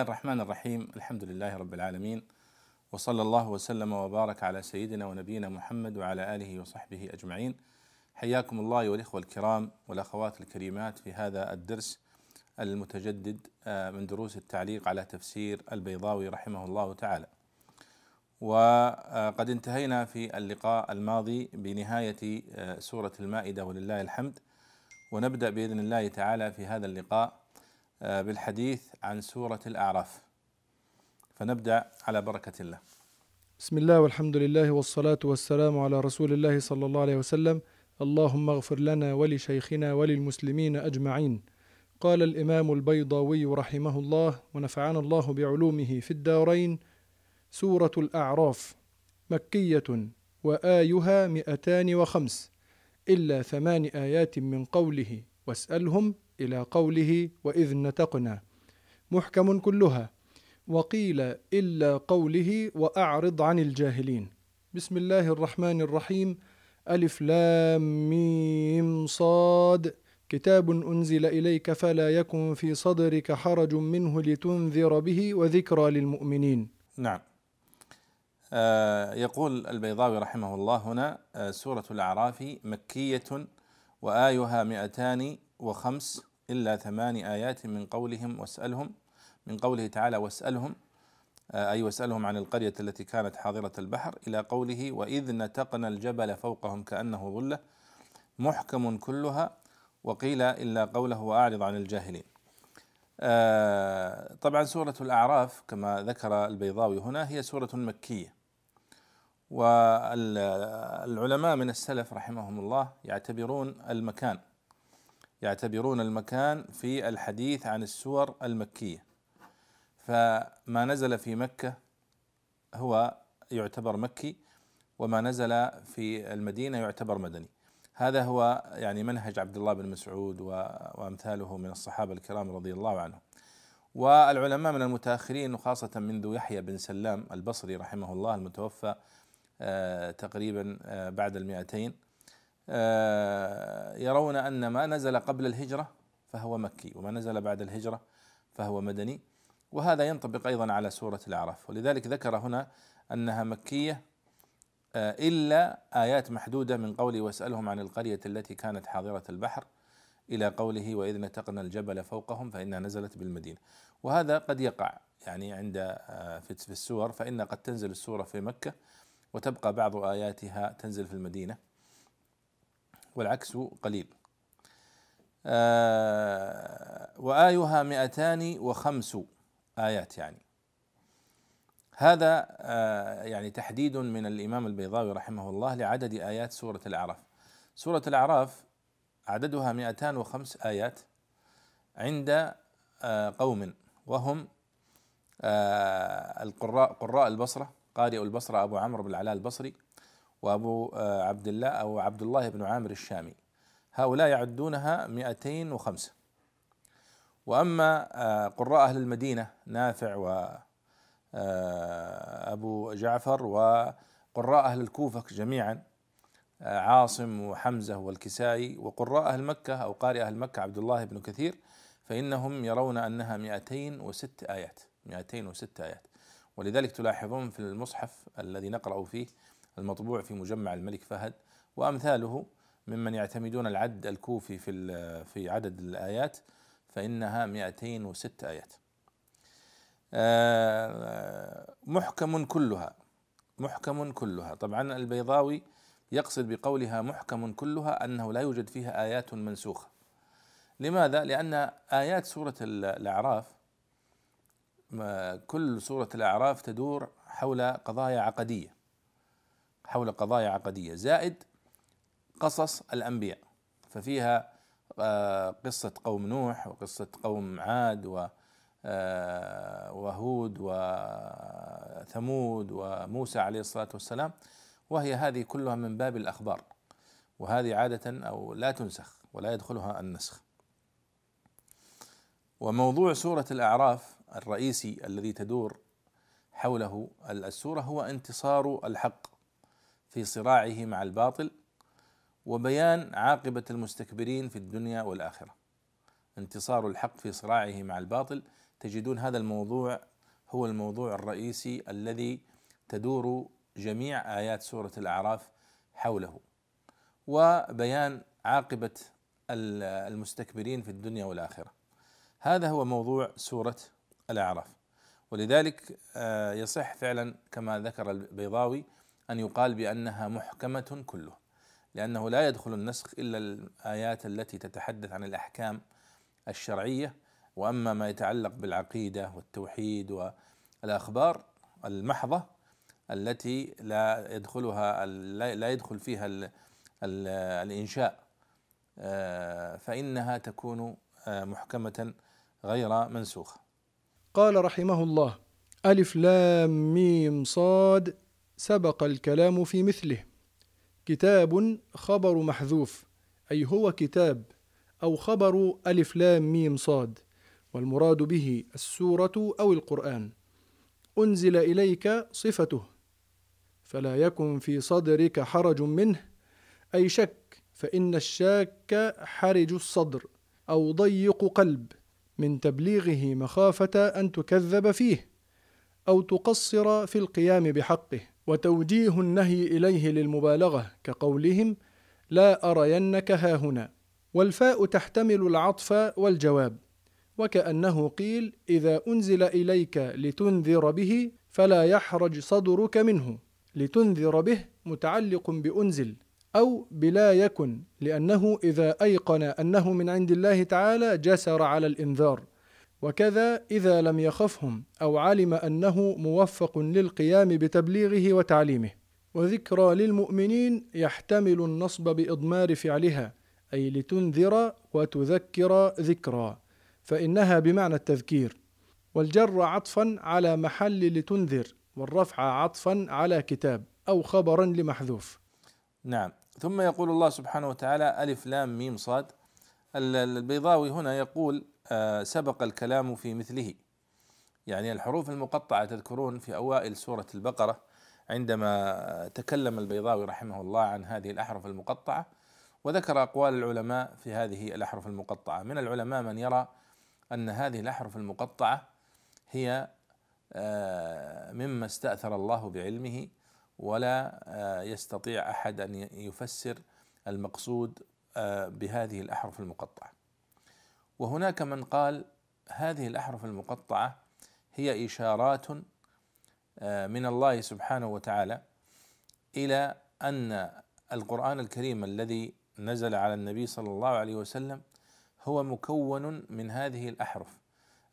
الله الرحمن الرحيم. الحمد لله رب العالمين. وصلى الله وسلم وبارك على سيدنا ونبينا محمد وعلى آله وصحبه أجمعين. حياكم الله والاخوه الكرام والأخوات الكريمات في هذا الدرس المتجدد آه، من دروس التعليق على تفسير البيضاوي رحمه الله تعالى. وقد انتهينا في اللقاء الماضي بنهاية آه، سورة المائدة ولله الحمد. ونبدأ بإذن الله تعالى في هذا اللقاء بالحديث عن سورة الأعراف. فنبدأ على بركة الله. بسم الله والحمد لله والصلاة والسلام على رسول الله صلى الله عليه وسلم اللهم اغفر لنا ولشيخنا وللمسلمين أجمعين قال الإمام البيضاوي رحمه الله ونفعنا الله بعلومه في الدارين سورة الأعراف مكية وآيها مئتان وخمس إلا ثمان آيات من قوله واسألهم إلى قوله وإذ نتقنا. محكم كلها. وقيل إلا قوله وأعرض عن الجاهلين. بسم الله الرحمن الرحيم. ألف لام ميم صاد. كتاب أنزل إليك فلا يكن في صدرك حرج منه لتنذر به وذكرى للمؤمنين. نعم. آه يقول البيضاوي رحمه الله هنا آه سورة الأعراف مكية وآيها مئتان وخمس. إلا ثمان آيات من قولهم واسألهم من قوله تعالى واسألهم آه أي واسألهم عن القرية التي كانت حاضرة البحر إلى قوله وإذ نتقنا الجبل فوقهم كأنه ظلة محكم كلها وقيل إلا قوله وأعرض عن الجاهلين. آه طبعا سورة الأعراف كما ذكر البيضاوي هنا هي سورة مكية. والعلماء من السلف رحمهم الله يعتبرون المكان يعتبرون المكان في الحديث عن السور المكية فما نزل في مكة هو يعتبر مكي وما نزل في المدينة يعتبر مدني هذا هو يعني منهج عبد الله بن مسعود وأمثاله من الصحابة الكرام رضي الله عنهم. والعلماء من المتأخرين وخاصة منذ يحيى بن سلام البصري رحمه الله المتوفى آه تقريبا آه بعد المئتين يرون أن ما نزل قبل الهجرة فهو مكي وما نزل بعد الهجرة فهو مدني. وهذا ينطبق أيضا على سورة الأعراف. ولذلك ذكر هنا أنها مكية إلا آيات محدودة من قوله واسألهم عن القرية التي كانت حاضرة البحر إلى قوله وإذ نتقنا الجبل فوقهم فإنها نزلت بالمدينة. وهذا قد يقع يعني عند في السور فإن قد تنزل السورة في مكة وتبقى بعض آياتها تنزل في المدينة. والعكس قليل وآيها مئتان وخمس آيات يعني هذا يعني تحديد من الإمام البيضاوي رحمه الله لعدد آيات سورة الأعراف. سورة الأعراف عددها 205 آيات عند قوم وهم القراء قراء البصرة قارئ البصرة أبو عمرو بن العلاء البصري وأبو عبد الله أو عبد الله بن عامر الشامي. هؤلاء يعدونها 205 وأما قراء أهل المدينة نافع و أبو جعفر وقراء أهل الكوفة جميعا عاصم وحمزة والكسائي وقراء أهل مكة أو قارئ أهل مكة عبد الله بن كثير فإنهم يرون أنها 206 آيات 206 آيات ولذلك تلاحظون في المصحف الذي نقرأ فيه المطبوع في مجمع الملك فهد وأمثاله ممن يعتمدون العد الكوفي في في عدد الآيات فإنها 206 آيات. محكم كلها محكم كلها. طبعا البيضاوي يقصد بقولها محكم كلها أنه لا يوجد فيها آيات منسوخة. لماذا؟ لأن آيات سورة الأعراف كل سورة الأعراف تدور حول قضايا عقدية. حول قضايا عقدية. زائد قصص الأنبياء. ففيها قصة قوم نوح وقصة قوم عاد و وهود وثمود وموسى عليه الصلاة والسلام. وهي هذه كلها من باب الأخبار. وهذه عادة أو لا تنسخ ولا يدخلها النسخ. وموضوع سورة الأعراف الرئيسي الذي تدور حوله السورة هو انتصار الحق. في صراعه مع الباطل وبيان عاقبة المستكبرين في الدنيا والآخرة. انتصار الحق في صراعه مع الباطل. تجدون هذا الموضوع هو الموضوع الرئيسي الذي تدور جميع آيات سورة الأعراف حوله. وبيان عاقبة المستكبرين في الدنيا والآخرة. هذا هو موضوع سورة الأعراف. ولذلك آه، يصح فعلا كما ذكر البيضاوي أن يقال بأنها محكمة كله لأنه لا يدخل النسخ إلا الآيات التي تتحدث عن الأحكام الشرعية وأما ما يتعلق بالعقيدة والتوحيد والأخبار المحضة التي لا يدخلها لا يدخل فيها الإنشاء آه، فإنها تكون آه، محكمة غير منسوخة. قال رحمه الله: ألف لام ميم صاد سبق الكلام في مثله. كتاب خبر محذوف أي هو كتاب أو خبر ألف لام ميم صاد والمراد به السورة أو القرآن. أنزل إليك صفته. فلا يكن في صدرك حرج منه أي شك فإن الشاك حرج الصدر أو ضيق قلب من تبليغه مخافة أن تكذب فيه أو تقصر في القيام بحقه. وتوجيه النهي إليه للمبالغة كقولهم لا أرينك هاهنا والفاء تحتمل العطف والجواب وكأنه قيل إذا أنزل إليك لتنذر به فلا يحرج صدرك منه. لتنذر به متعلق بأنزل أو بلا يكن لأنه إذا أيقن أنه من عند الله تعالى جسر على الإنذار. وكذا إذا لم يخفهم أو علم أنه موفق للقيام بتبليغه وتعليمه. وذكرى للمؤمنين يحتمل النصب بإضمار فعلها أي لتنذر وتذكر ذكرى فإنها بمعنى التذكير. والجر عطفا على محل لتنذر والرفع عطفا على كتاب أو خبرا لمحذوف. نعم. ثم يقول الله سبحانه وتعالى ألف لام ميم صاد. البيضاوي هنا يقول آه، سبق الكلام في مثله. يعني الحروف المقطعة تذكرون في أوائل سورة البقرة عندما تكلم البيضاوي رحمه الله عن هذه الأحرف المقطعة وذكر أقوال العلماء في هذه الأحرف المقطعة. من العلماء من يرى أن هذه الأحرف المقطعة هي آه، مما استأثر الله بعلمه ولا آه، يستطيع أحد أن يفسر المقصود بهذه الأحرف المقطعة. وهناك من قال هذه الأحرف المقطعة هي إشارات آه، من الله سبحانه وتعالى إلى أن القرآن الكريم الذي نزل على النبي صلى الله عليه وسلم هو مكون من هذه الأحرف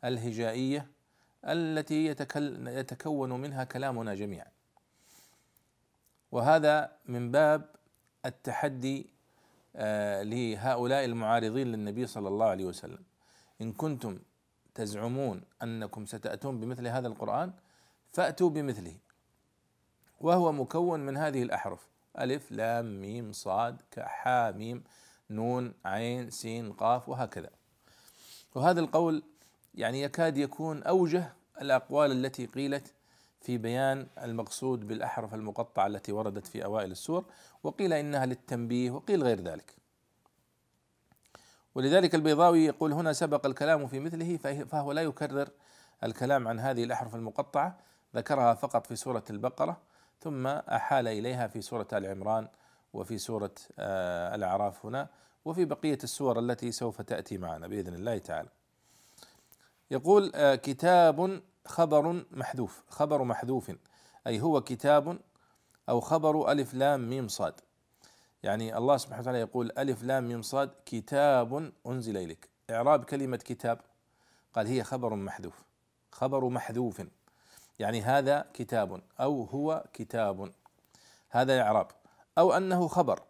الهجائية التي يتكون منها كلامنا جميعا. وهذا من باب التحدي آه، لهؤلاء المعارضين للنبي صلى الله عليه وسلم. إن كنتم تزعمون أنكم ستأتون بمثل هذا القرآن فأتوا بمثله. وهو مكون من هذه الأحرف ألف لام ميم صاد كحا ميم نون عين سين قاف وهكذا. وهذا القول يعني يكاد يكون أوجه الأقوال التي قيلت في بيان المقصود بالأحرف المقطعة التي وردت في أوائل السور وقيل إنها للتنبيه وقيل غير ذلك. ولذلك البيضاوي يقول هنا سبق الكلام في مثله فهو لا يكرر الكلام عن هذه الأحرف المقطعة ذكرها فقط في سورة البقرة ثم أحال إليها في سورة آل عمران وفي سورة آه، الأعراف هنا وفي بقية السور التي سوف تأتي معنا بإذن الله تعالى. يقول آه، كتاب خبر محذوف خبر محذوف أي هو كتاب أو خبر ألف لام ميم صاد يعني الله سبحانه وتعالى يقول ألف لام ميم صاد كتاب أنزل إليك. إعراب كلمة كتاب قال هي خبر محذوف خبر محذوف. يعني هذا كتاب أو هو كتاب هذا إعراب. أو أنه خبر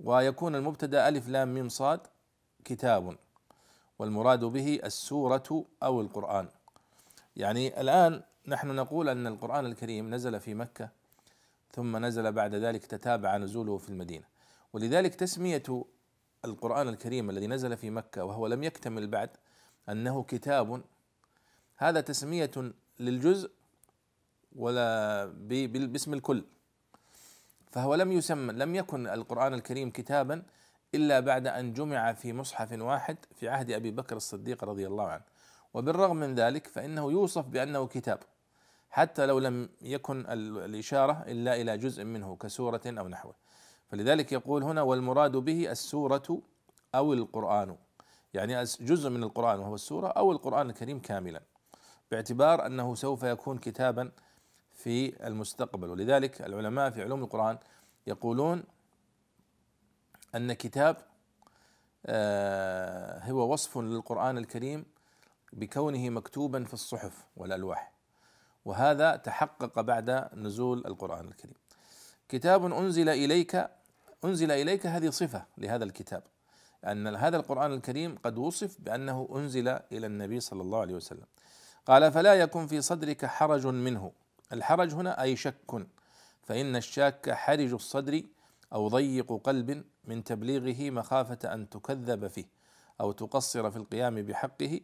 ويكون المبتدأ ألف لام ميم صاد كتاب. والمراد به السورة أو القرآن. يعني الآن نحن نقول أن القرآن الكريم نزل في مكة ثم نزل بعد ذلك تتابع نزوله في المدينة. ولذلك تسمية القرآن الكريم الذي نزل في مكة وهو لم يكتمل بعد أنه كتاب هذا تسمية للجزء ولا باسم الكل. فهو لم يسمى لم يكن القرآن الكريم كتابا إلا بعد أن جمع في مصحف واحد في عهد أبي بكر الصديق رضي الله عنه. وبالرغم من ذلك فإنه يوصف بأنه كتاب. حتى لو لم يكن الإشارة إلا إلى جزء منه كسورة أو نحوه. فلذلك يقول هنا والمراد به السورة أو القرآن. يعني جزء من القرآن وهو السورة أو القرآن الكريم كاملا. باعتبار أنه سوف يكون كتابا في المستقبل. ولذلك العلماء في علوم القرآن يقولون أن كتاب آه، هو وصف للقرآن الكريم بكونه مكتوبا في الصحف والألواح. وهذا تحقق بعد نزول القرآن الكريم. كتاب أنزل إليك أنزل إليك هذه صفة لهذا الكتاب أن هذا القرآن الكريم قد وصف بأنه أنزل إلى النبي صلى الله عليه وسلم. قال فلا يكن في صدرك حرج منه. الحرج هنا أي شك فإن الشاك حرج الصدر أو ضيق قلب من تبليغه مخافة أن تكذب فيه أو تقصر في القيام بحقه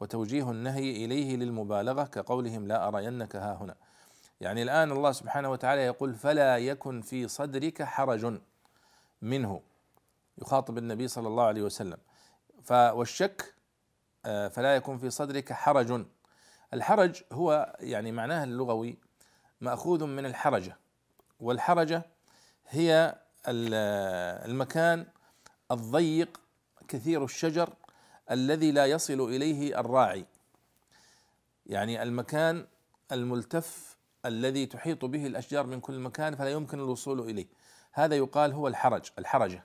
وتوجيه النهي إليه للمبالغة كقولهم لا أرينك ها هنا. يعني الآن الله سبحانه وتعالى يقول فلا يكن في صدرك حرج منه. يخاطب النبي صلى الله عليه وسلم. والشك آه، فلا يكن في صدرك حرج. الحرج هو يعني معناه اللغوي مأخوذ من الحرجة. والحرجة هي المكان الضيق كثير الشجر الذي لا يصل إليه الراعي. يعني المكان الملتف الذي تحيط به الأشجار من كل مكان فلا يمكن الوصول إليه. هذا يقال هو الحرج الحرجة.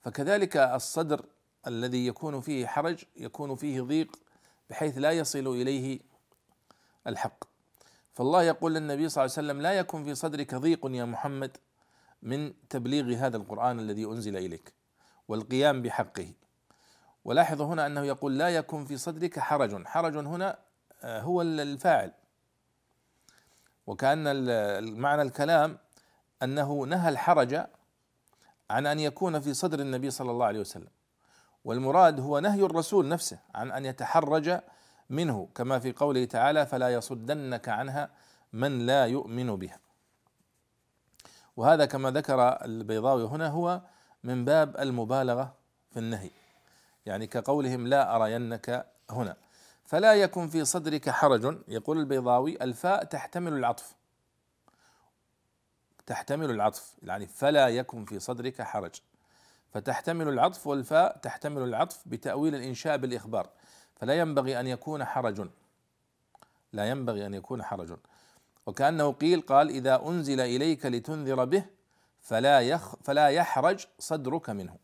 فكذلك الصدر الذي يكون فيه حرج يكون فيه ضيق بحيث لا يصل إليه الحق. فالله يقول للنبي صلى الله عليه وسلم لا يكن في صدرك ضيق يا محمد من تبليغ هذا القرآن الذي أنزل إليك والقيام بحقه. ولاحظوا هنا أنه يقول لا يكن في صدرك حرج. حرج هنا آه، هو الفاعل. وكأن معنى الكلام أنه نهى الحرج عن أن يكون في صدر النبي صلى الله عليه وسلم. والمراد هو نهي الرسول نفسه عن أن يتحرج منه كما في قوله تعالى فلا يصدنك عنها من لا يؤمن بها. وهذا كما ذكر البيضاوي هنا هو من باب المبالغة في النهي. يعني كقولهم لا أرينك هنا. فلا يكن في صدرك حرج. يقول البيضاوي الفاء تحتمل العطف. تحتمل العطف يعني فلا يكن في صدرك حرج. فتحتمل العطف والفاء تحتمل العطف بتأويل الإنشاء بالإخبار. فلا ينبغي أن يكون حرج. لا ينبغي أن يكون حرج. وكأنه قيل قال إذا أنزل إليك لتنذر به فلا يخ فلا يحرج صدرك منه.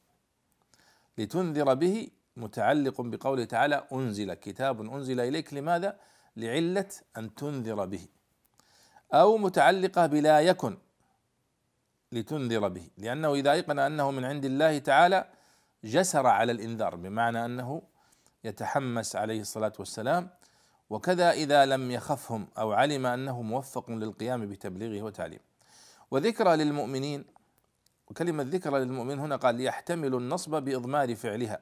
لتنذر به متعلق بقوله تعالى أنزل كتاب أنزل إليك. لماذا؟ لعلة أن تنذر به. أو متعلقة بلا يكن لتنذر به. لأنه إذا أيقن أنه من عند الله تعالى جسر على الإنذار بمعنى أنه يتحمس عليه الصلاة والسلام. وكذا إذا لم يخفهم أو علم أنه موفق للقيام بتبليغه وتعليمه. وذكرى للمؤمنين وكلمة ذكرى للمؤمن هنا قال يحتمل النصب بإضمار فعلها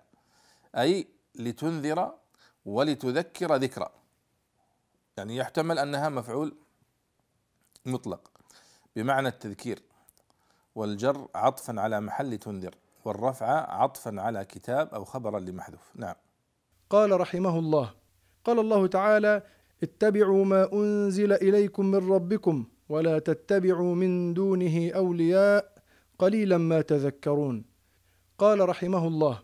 أي لتنذر ولتذكر ذكرى يعني يحتمل أنها مفعول مطلق بمعنى التذكير والجر عطفا على محل تنذر والرفع عطفا على كتاب أو خبرا لمحذوف. نعم. قال رحمه الله قال الله تعالى اتبعوا ما أنزل إليكم من ربكم ولا تتبعوا من دونه أولياء قليلا ما تذكرون. قال رحمه الله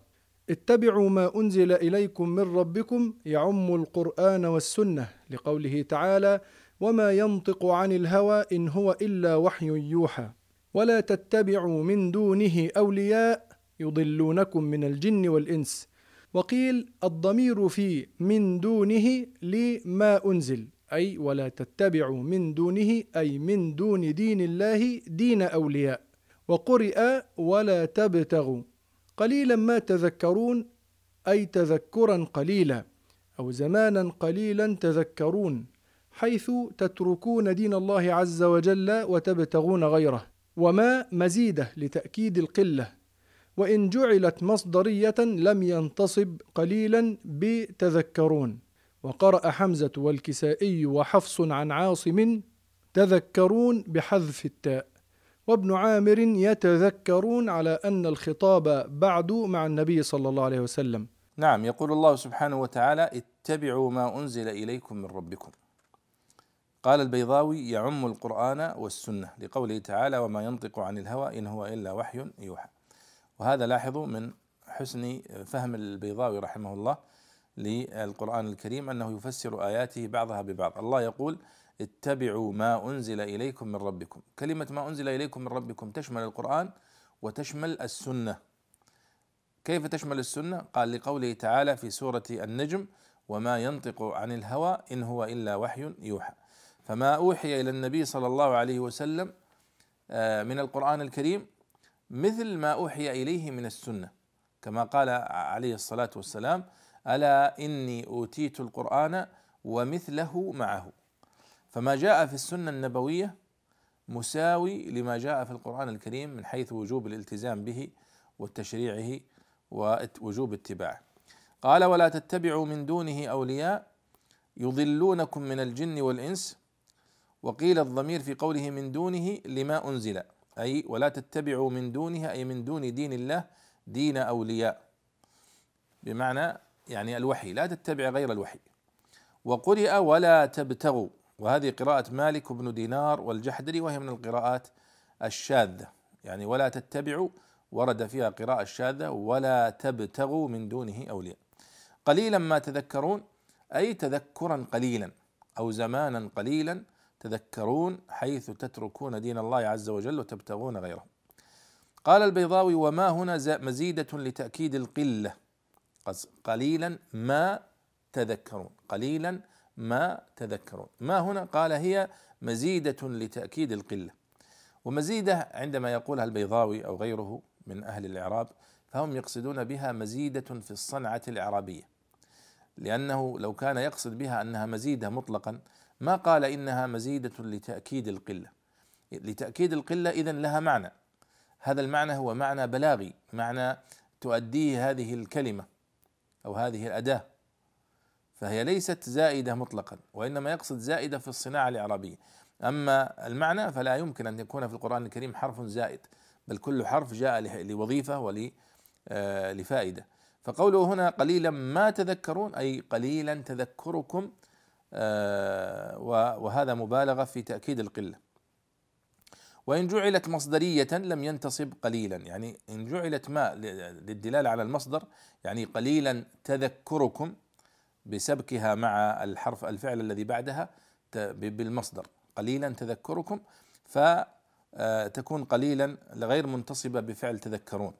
اتبعوا ما أنزل إليكم من ربكم يعم القرآن والسنة لقوله تعالى وما ينطق عن الهوى إن هو إلا وحي يوحى. ولا تتبعوا من دونه أولياء يضلونكم من الجن والإنس. وقيل الضمير في من دونه لما أنزل أي ولا تتبعوا من دونه أي من دون دين الله دين أولياء. وقرئ ولا تبتغوا. قليلا ما تذكرون أي تذكرا قليلا أو زمانا قليلا تذكرون حيث تتركون دين الله عز وجل وتبتغون غيره. وما مزيده لتأكيد القلة. وإن جعلت مصدرية لم ينتصب قليلا بتذكرون. وقرأ حمزة والكسائي وحفص عن عاصم تذكرون بحذف التاء. وابن عامر يتذكرون على أن الخطاب بعد مع النبي صلى الله عليه وسلم. نعم يقول الله سبحانه وتعالى اتبعوا ما أنزل إليكم من ربكم. قال البيضاوي يعم القرآن والسنة لقوله تعالى وما ينطق عن الهوى إن هو إلا وحي يوحى. وهذا لاحظوا من حسن فهم البيضاوي رحمه الله للقرآن الكريم أنه يفسر آياته بعضها ببعض. الله يقول اتبعوا ما أنزل إليكم من ربكم. كلمة ما أنزل إليكم من ربكم تشمل القرآن وتشمل السنة. كيف تشمل السنة؟ قال لقوله تعالى في سورة النجم وما ينطق عن الهوى إن هو إلا وحي يوحى. فما أوحي إلى النبي صلى الله عليه وسلم آه، من القرآن الكريم مثل ما أوحي إليه من السنة. كما قال عليه الصلاة والسلام ألا إني أوتيت القرآن ومثله معه. فما جاء في السنة النبوية مساوي لما جاء في القرآن الكريم من حيث وجوب الالتزام به وتشريعه ووجوب اتباعه. قال ولا تتبعوا من دونه أولياء يضلونكم من الجن والإنس وقيل الضمير في قوله من دونه لما أنزل أي ولا تتبعوا من دونه أي من دون دين الله دين أولياء. بمعنى يعني الوحي لا تتبع غير الوحي. وقرئ ولا تبتغوا. وهذه قراءة مالك بن دينار والجحدري وهي من القراءات الشاذة. يعني ولا تتبعوا ورد فيها قراءة الشاذة ولا تبتغوا من دونه أولياء. قليلا ما تذكرون أي تذكرا قليلا أو زمانا قليلا تذكرون حيث تتركون دين الله عز وجل وتبتغون غيره. قال البيضاوي وما هنا مزيدة لتأكيد القلة. قليلا ما تذكرون. قليلا ما تذكرون. ما هنا؟ قال هي مزيدة لتأكيد القلة. ومزيدة عندما يقولها البيضاوي أو غيره من أهل الإعراب فهم يقصدون بها مزيدة في الصنعة الإعرابية. لأنه لو كان يقصد بها أنها مزيدة مطلقا ما قال إنها مزيدة لتأكيد القلة. لتأكيد القلة إذا لها معنى. هذا المعنى هو معنى بلاغي معنى تؤديه هذه الكلمة أو هذه الأداة. فهي ليست زائدة مطلقا وإنما يقصد زائدة في الصناعة الإعرابية أما المعنى فلا يمكن أن يكون في القرآن الكريم حرف زائد بل كل حرف جاء لوظيفة ولفائدة آه، فقوله هنا قليلا ما تذكرون أي قليلا تذكركم آه، وهذا مبالغة في تأكيد القلة. وإن جعلت مصدرية لم ينتصب قليلا يعني إن جعلت ما للدلالة على المصدر يعني قليلا تذكركم بسبكها مع الحرف الفعل الذي بعدها بالمصدر. قليلا تذكركم فتكون آه، قليلا غير منتصبة بفعل تذكرون.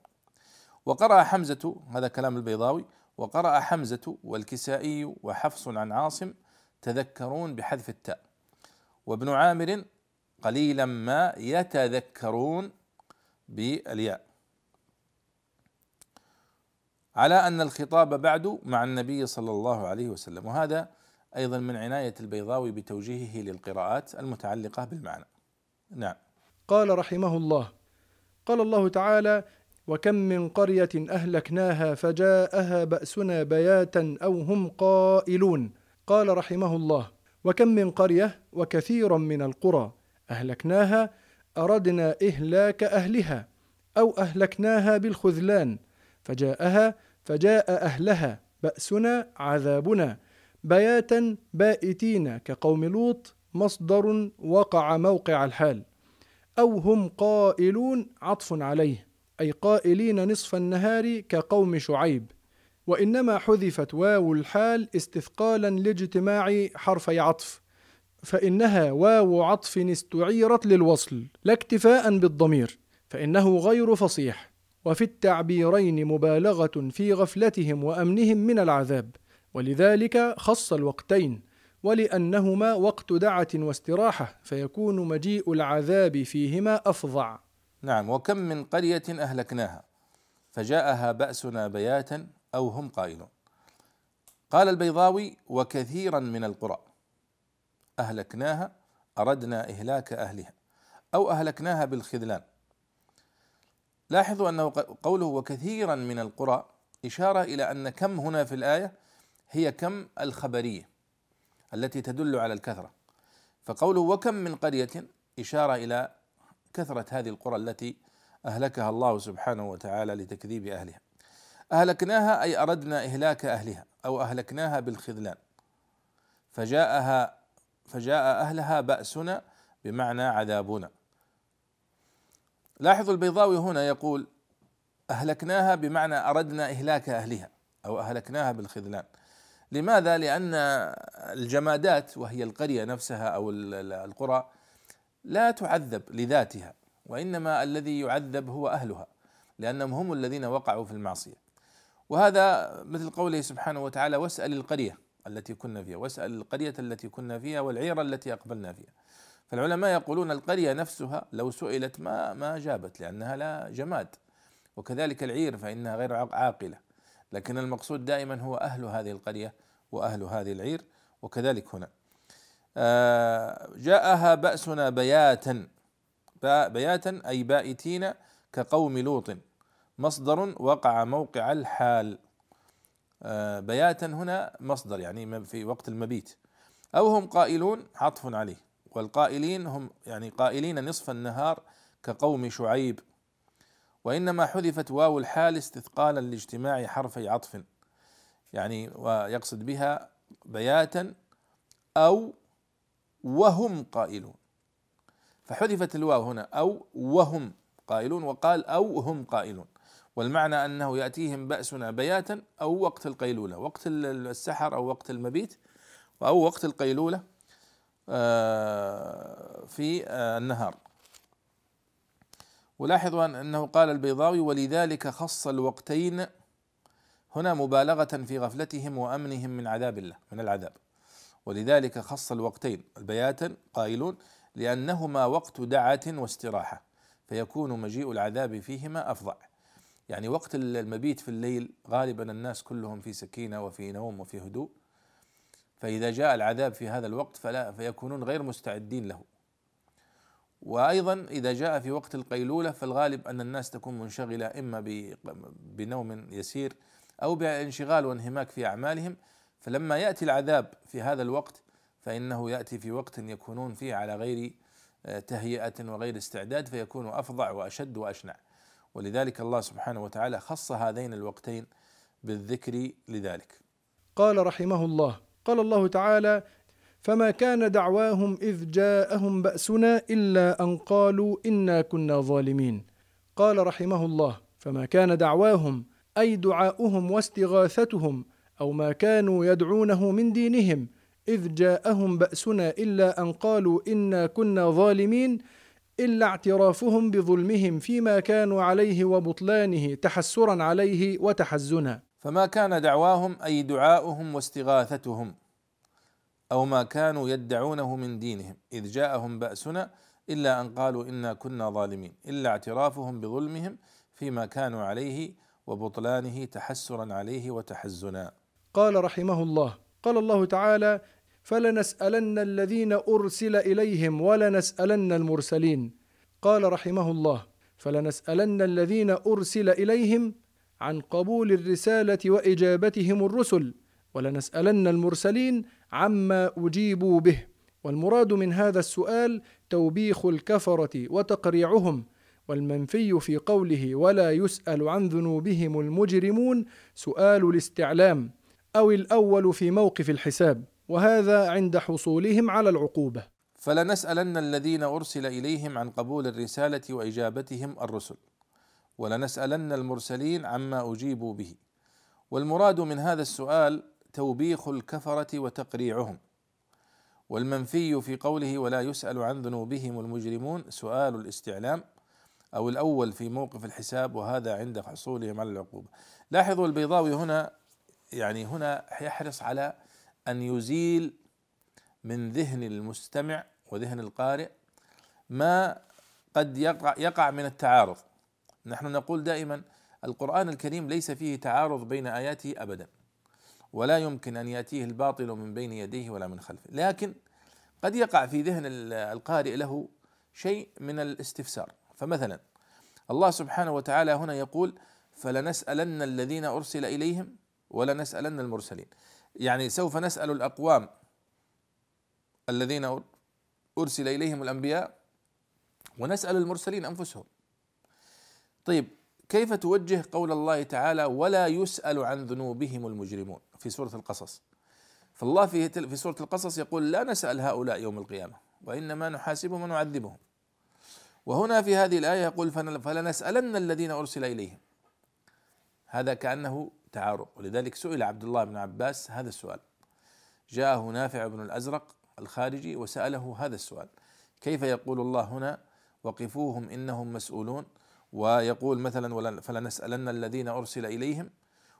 وقرأ حمزة هذا كلام البيضاوي وقرأ حمزة والكسائي وحفص عن عاصم تذكرون بحذف التاء. وابن عامر قليلا ما يتذكرون بالياء. على أن الخطاب بعد مع النبي صلى الله عليه وسلم وهذا أيضا من عناية البيضاوي بتوجيهه للقراءات المتعلقة بالمعنى. نعم. قال رحمه الله: قال الله تعالى: وكم من قرية أهلكناها فجاءها بأسنا بياتا أو هم قائلون قال رحمه الله وكم من قرية وكثيرا من القرى أهلكناها أردنا إهلاك أهلها أو أهلكناها بالخذلان فجاءها فجاء أهلها بأسنا عذابنا. بياتا بائتين كقوم لوط مصدر وقع موقع الحال. أو هم قائلون عطف عليه. أي قائلين نصف النهار كقوم شعيب. وإنما حذفت واو الحال استثقالا لاجتماع حرفي عطف. فإنها واو عطف استعيرت للوصل لا اكتفاء بالضمير. فإنه غير فصيح. وفي التعبيرين مبالغة في غفلتهم وأمنهم من العذاب ولذلك خص الوقتين ولأنهما وقت دعة واستراحة فيكون مجيء العذاب فيهما أفظع. نعم وكم من قرية أهلكناها فجاءها بأسنا بياتا أو هم قائلون. قال البيضاوي وكثيرا من القرى. أهلكناها أردنا إهلاك أهلها أو أهلكناها بالخذلان. لاحظوا أنه قوله وكثيرا من القرى إشارة إلى أن كم هنا في الآية هي كم الخبرية التي تدل على الكثرة. فقوله وكم من قرية إشارة إلى كثرة هذه القرى التي أهلكها الله سبحانه وتعالى لتكذيب أهلها. أهلكناها أي أردنا إهلاك أهلها أو أهلكناها بالخذلان. فجاءها فجاء أهلها بأسنا بمعنى عذابنا. لاحظوا البيضاوي هنا يقول أهلكناها بمعنى أردنا إهلاك أهلها أو أهلكناها بالخذلان. لماذا؟ لأن الجمادات وهي القرية نفسها أو القرى لا تعذب لذاتها وإنما الذي يعذب هو أهلها لأنهم هم الذين وقعوا في المعصية. وهذا مثل قوله سبحانه وتعالى واسأل القرية التي كنا فيها واسأل القرية التي كنا فيها والعير التي أقبلنا فيها. فالعلماء يقولون القرية نفسها لو سئلت ما ما جابت لأنها لا جماد. وكذلك العير فإنها غير عاقلة. لكن المقصود دائما هو أهل هذه القرية وأهل هذه العير وكذلك هنا. آه، جاءها بأسنا بياتا. بياتا أي بائتين كقوم لوط. مصدر وقع موقع الحال. آه، بياتا هنا مصدر يعني في وقت المبيت. أو هم قائلون عطف عليه. والقائلين هم يعني قائلين نصف النهار كقوم شعيب. وإنما حذفت واو الحال استثقالا لاجتماع حرفي عطف. يعني ويقصد بها بياتا أو وهم قائلون. فحذفت الواو هنا أو وهم قائلون وقال أو هم قائلون. والمعنى أنه يأتيهم بأسنا بياتا أو وقت القيلولة وقت السحر أو وقت المبيت أو وقت القيلولة. في آه، النهار. ولاحظوا أنه قال البيضاوي ولذلك خص الوقتين هنا مبالغة في غفلتهم وأمنهم من عذاب الله من العذاب. ولذلك خص الوقتين البياتا قائلون لأنهما وقت دعة واستراحة فيكون مجيء العذاب فيهما أفضع يعني وقت المبيت في الليل غالبا الناس كلهم في سكينة وفي نوم وفي هدوء. فإذا جاء العذاب في هذا الوقت فلا فيكونون غير مستعدين له. وأيضا إذا جاء في وقت القيلولة فالغالب أن الناس تكون منشغلة إما بنوم يسير أو بانشغال وانهماك في أعمالهم. فلما يأتي العذاب في هذا الوقت فإنه يأتي في وقت يكونون فيه على غير آه، تهيئة وغير استعداد فيكون أفظع وأشد وأشنع. ولذلك الله سبحانه وتعالى خص هذين الوقتين بالذكر لذلك. قال رحمه الله قال الله تعالى فما كان دعواهم اذ جاءهم باسنا الا ان قالوا انا كنا ظالمين. قال رحمه الله فما كان دعواهم اي دعاؤهم واستغاثتهم أو ما كانوا يدعونه من دينهم اذ جاءهم باسنا الا ان قالوا انا كنا ظالمين الا اعترافهم بظلمهم فيما كانوا عليه وبطلانه تحسرا عليه وتحزنا. فما كان دعواهم أي دعاؤهم واستغاثتهم أو ما كانوا يدعونه من دينهم إذ جاءهم بأسنا إلا أن قالوا إنا كنا ظالمين إلا اعترافهم بظلمهم فيما كانوا عليه وبطلانه تحسرا عليه وتحزنا. قال رحمه الله قال الله تعالى فلنسألن الذين أرسل إليهم ولنسألن المرسلين. قال رحمه الله فلنسألن الذين أرسل إليهم عن قبول الرسالة وإجابتهم الرسل ولنسألن المرسلين عما أجيبوا به. والمراد من هذا السؤال توبيخ الكفرة وتقريعهم والمنفي في قوله ولا يسأل عن ذنوبهم المجرمون سؤال الاستعلام أو الأول في موقف الحساب وهذا عند حصولهم على العقوبة. فلنسألن الذين أرسل إليهم عن قبول الرسالة وإجابتهم الرسل. ولنسألن المرسلين عما اجيبوا به. والمراد من هذا السؤال توبيخ الكفرة وتقريعهم. والمنفي في قوله ولا يسأل عن ذنوبهم المجرمون سؤال الاستعلام أو الأول في موقف الحساب وهذا عند حصولهم على العقوبة. لاحظوا البيضاوي هنا يعني هنا يحرص على أن يزيل من ذهن المستمع وذهن القارئ ما قد يقع يقع من التعارض. نحن نقول دائما القرآن الكريم ليس فيه تعارض بين آياته أبدا ولا يمكن أن يأتيه الباطل من بين يديه ولا من خلفه. لكن قد يقع في ذهن القارئ له شيء من الاستفسار. فمثلا الله سبحانه وتعالى هنا يقول فلنسألن الذين أرسل إليهم ولنسألن المرسلين. يعني سوف نسأل الأقوام الذين أرسل إليهم الأنبياء ونسأل المرسلين أنفسهم. طيب كيف توجه قول الله تعالى ولا يسأل عن ذنوبهم المجرمون في سورة القصص؟ فالله في في سورة القصص يقول لا نسأل هؤلاء يوم القيامة وإنما نحاسبهم ونعذبهم. وهنا في هذه الآية يقول فلنسألن الذين أرسل إليهم. هذا كأنه تعارض ولذلك سئل عبد الله بن عباس هذا السؤال. جاءه نافع بن الأزرق الخارجي وسأله هذا السؤال. كيف يقول الله هنا وقفوهم إنهم مسؤولون؟ ويقول مثلا فلنسألن الذين أرسل إليهم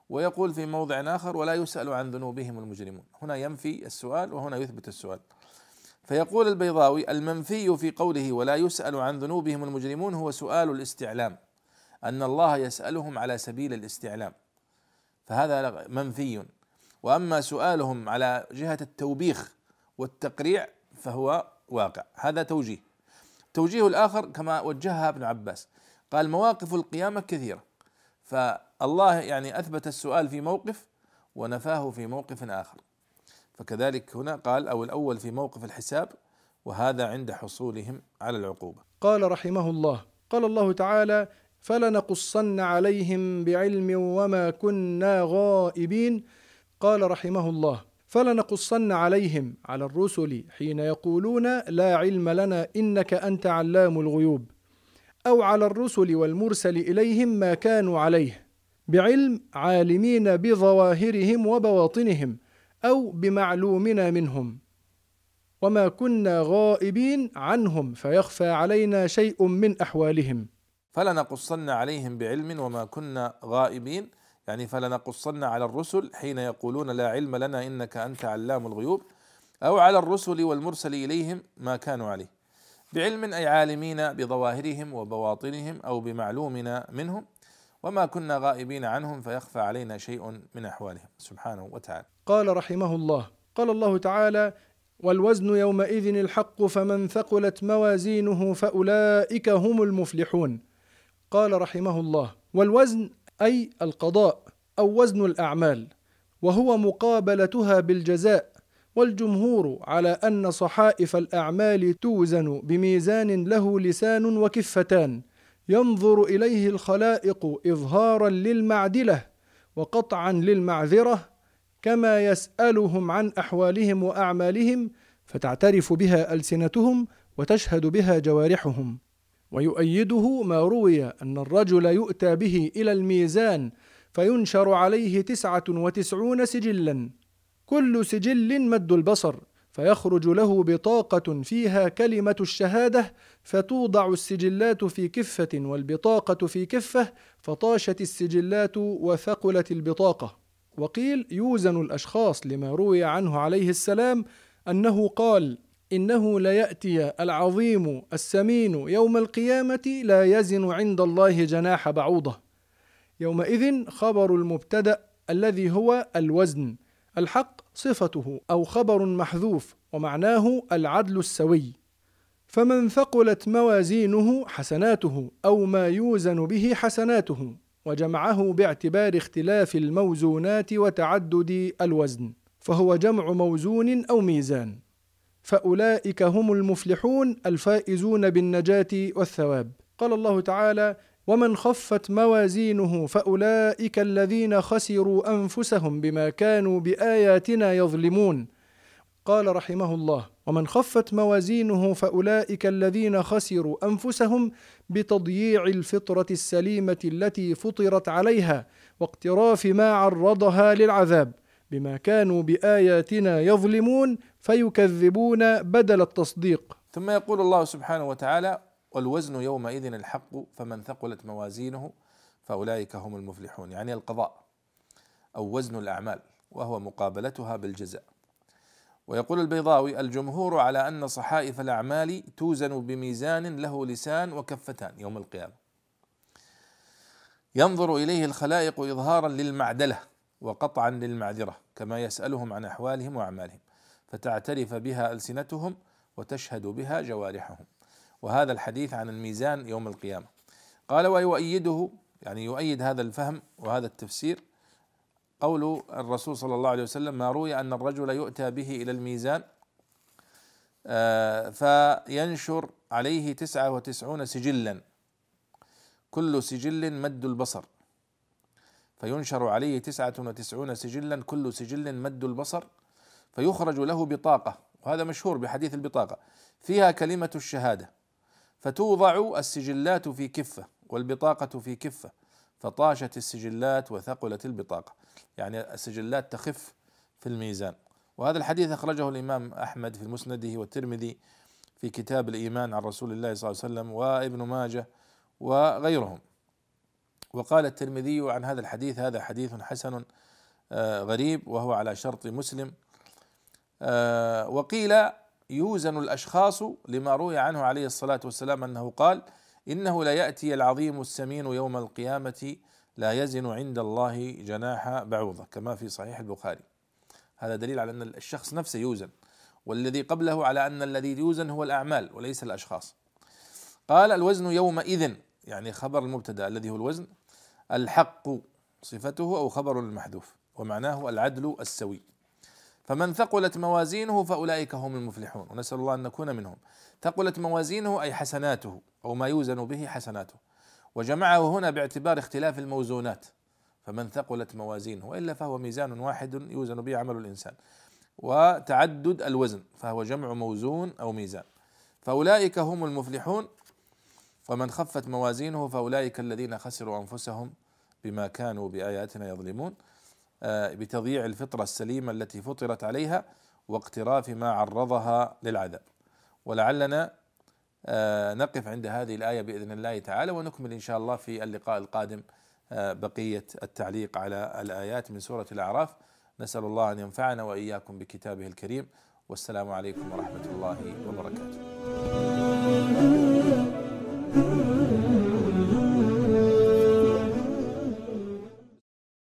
ويقول في موضع آخر ولا يسأل عن ذنوبهم المجرمون. هنا ينفي السؤال وهنا يثبت السؤال. فيقول البيضاوي المنفي في قوله ولا يسأل عن ذنوبهم المجرمون هو سؤال الاستعلام أن الله يسألهم على سبيل الاستعلام. فهذا منفي. وأما سؤالهم على جهة التوبيخ والتقريع فهو واقع. هذا توجيه. التوجيه الآخر كما وجهها ابن عباس. قال مواقف القيامة كثيرة. فالله يعني أثبت السؤال في موقف ونفاه في موقف آخر. فكذلك هنا قال أو الأول في موقف الحساب وهذا عند حصولهم على العقوبة. قال رحمه الله قال الله تعالى فلنقصن عليهم بعلم وما كنا غائبين قال رحمه الله فلنقصن عليهم على الرسل حين يقولون لا علم لنا إنك أنت علام الغيوب أو على الرسل والمرسل إليهم ما كانوا عليه بعلم عالمين بظواهرهم وبواطنهم أو بمعلومنا منهم. وما كنا غائبين عنهم فيخفى علينا شيء من أحوالهم. فلنقصن عليهم بعلم وما كنا غائبين يعني فلنقصن على الرسل حين يقولون لا علم لنا إنك أنت علام الغيوب أو على الرسل والمرسل إليهم ما كانوا عليه. بعلم أي عالمين بظواهرهم وبواطنهم أو بمعلومنا منهم وما كنا غائبين عنهم فيخفى علينا شيء من أحوالهم سبحانه وتعالى. قال رحمه الله: قال الله تعالى: والوزن يومئذ الحق فمن ثقلت موازينه فأولئك هم المفلحون. قال رحمه الله: والوزن أي القضاء أو وزن الأعمال وهو مقابلتها بالجزاء والجمهور على أن صحائف الأعمال توزن بميزان له لسان وكفتان. ينظر إليه الخلائق إظهارا للمعدلة وقطعا للمعذرة كما يسألهم عن أحوالهم وأعمالهم فتعترف بها ألسنتهم وتشهد بها جوارحهم. ويؤيده ما روي أن الرجل يؤتى به إلى الميزان فينشر عليه تسعة وتسعون سجلا. كل سجل مد البصر فيخرج له بطاقة فيها كلمة الشهادة فتوضع السجلات في كفة والبطاقة في كفة فطاشت السجلات وثقلت البطاقة. وقيل يوزن الأشخاص لما روي عنه عليه السلام أنه قال إنه ليأتي العظيم السمين يوم القيامة لا يزن عند الله جناح بعوضة. يومئذ خبر المبتدأ الذي هو الوزن الحق صفته أو خبر محذوف ومعناه العدل السوي. فمن ثقلت موازينه حسناته أو ما يوزن به حسناته وجمعه باعتبار اختلاف الموزونات وتعدد الوزن فهو جمع موزون أو ميزان. فأولئك هم المفلحون الفائزون بالنجاة والثواب. قال الله تعالى ومن خفت موازينه فأولئك الذين خسروا أنفسهم بما كانوا بآياتنا يظلمون. قال رحمه الله ومن خفت موازينه فأولئك الذين خسروا أنفسهم بتضييع الفطرة السليمة التي فطرت عليها واقتراف ما عرضها للعذاب بما كانوا بآياتنا يظلمون فيكذبون بدل التصديق. ثم يقول الله سبحانه وتعالى والوزن يومئذ الحق فمن ثقلت موازينه فأولئك هم المفلحون. يعني القضاء أو وزن الأعمال وهو مقابلتها بالجزاء. ويقول البيضاوي الجمهور على أن صحائف الأعمال توزن بميزان له لسان وكفتان يوم القيامة. ينظر إليه الخلائق إظهارا للمعدلة وقطعا للمعذرة كما يسألهم عن أحوالهم وأعمالهم فتعترف بها ألسنتهم وتشهد بها جوارحهم. وهذا الحديث عن الميزان يوم القيامة. قال ويؤيده يعني يؤيد هذا الفهم وهذا التفسير قول الرسول صلى الله عليه وسلم ما روي أن الرجل يؤتى به إلى الميزان آه، فينشر عليه تسعة وتسعون سجلا. كل سجل مد البصر. فينشر عليه تسعة وتسعون سجلا كل سجل مد البصر. فيخرج له بطاقة وهذا مشهور بحديث البطاقة. فيها كلمة الشهادة. فتوضع السجلات في كفة والبطاقة في كفة فطاشت السجلات وثقلت البطاقة. يعني السجلات تخف في الميزان. وهذا الحديث أخرجه الإمام أحمد في مسنده والترمذي في كتاب الإيمان عن رسول الله صلى الله عليه وسلم وابن ماجه وغيرهم. وقال الترمذي عن هذا الحديث هذا حديث حسن آه، غريب وهو على شرط مسلم. آه، وقيل يوزن الأشخاص لما روي عنه عليه الصلاة والسلام أنه قال إنه لا ياتي العظيم السمين يوم القيامة لا يزن عند الله جناح بعوضة كما في صحيح البخاري. هذا دليل على أن الشخص نفسه يوزن والذي قبله على أن الذي يوزن هو الأعمال وليس الأشخاص. قال الوزن يومئذ يعني خبر المبتدأ الذي هو الوزن الحق صفته أو خبر المحذوف ومعناه العدل السوي. فمن ثقلت موازينه فأولئك هم المفلحون. ونسأل الله أن نكون منهم. ثقلت موازينه أي حسناته أو ما يوزن به حسناته. وجمعه هنا باعتبار اختلاف الموزونات. فمن ثقلت موازينه وإلا فهو ميزان واحد يوزن به عمل الإنسان. وتعدد الوزن فهو جمع موزون أو ميزان. فأولئك هم المفلحون. ومن خفت موازينه فأولئك الذين خسروا أنفسهم بما كانوا بآياتنا يظلمون. بتضييع الفطرة السليمة التي فطرت عليها واقتراف ما عرضها للعذاب. ولعلنا آه، نقف عند هذه الآية بإذن الله تعالى ونكمل إن شاء الله في اللقاء القادم آه، بقية التعليق على الآيات من سورة الأعراف. نسأل الله أن ينفعنا وإياكم بكتابه الكريم. والسلام عليكم ورحمة الله وبركاته.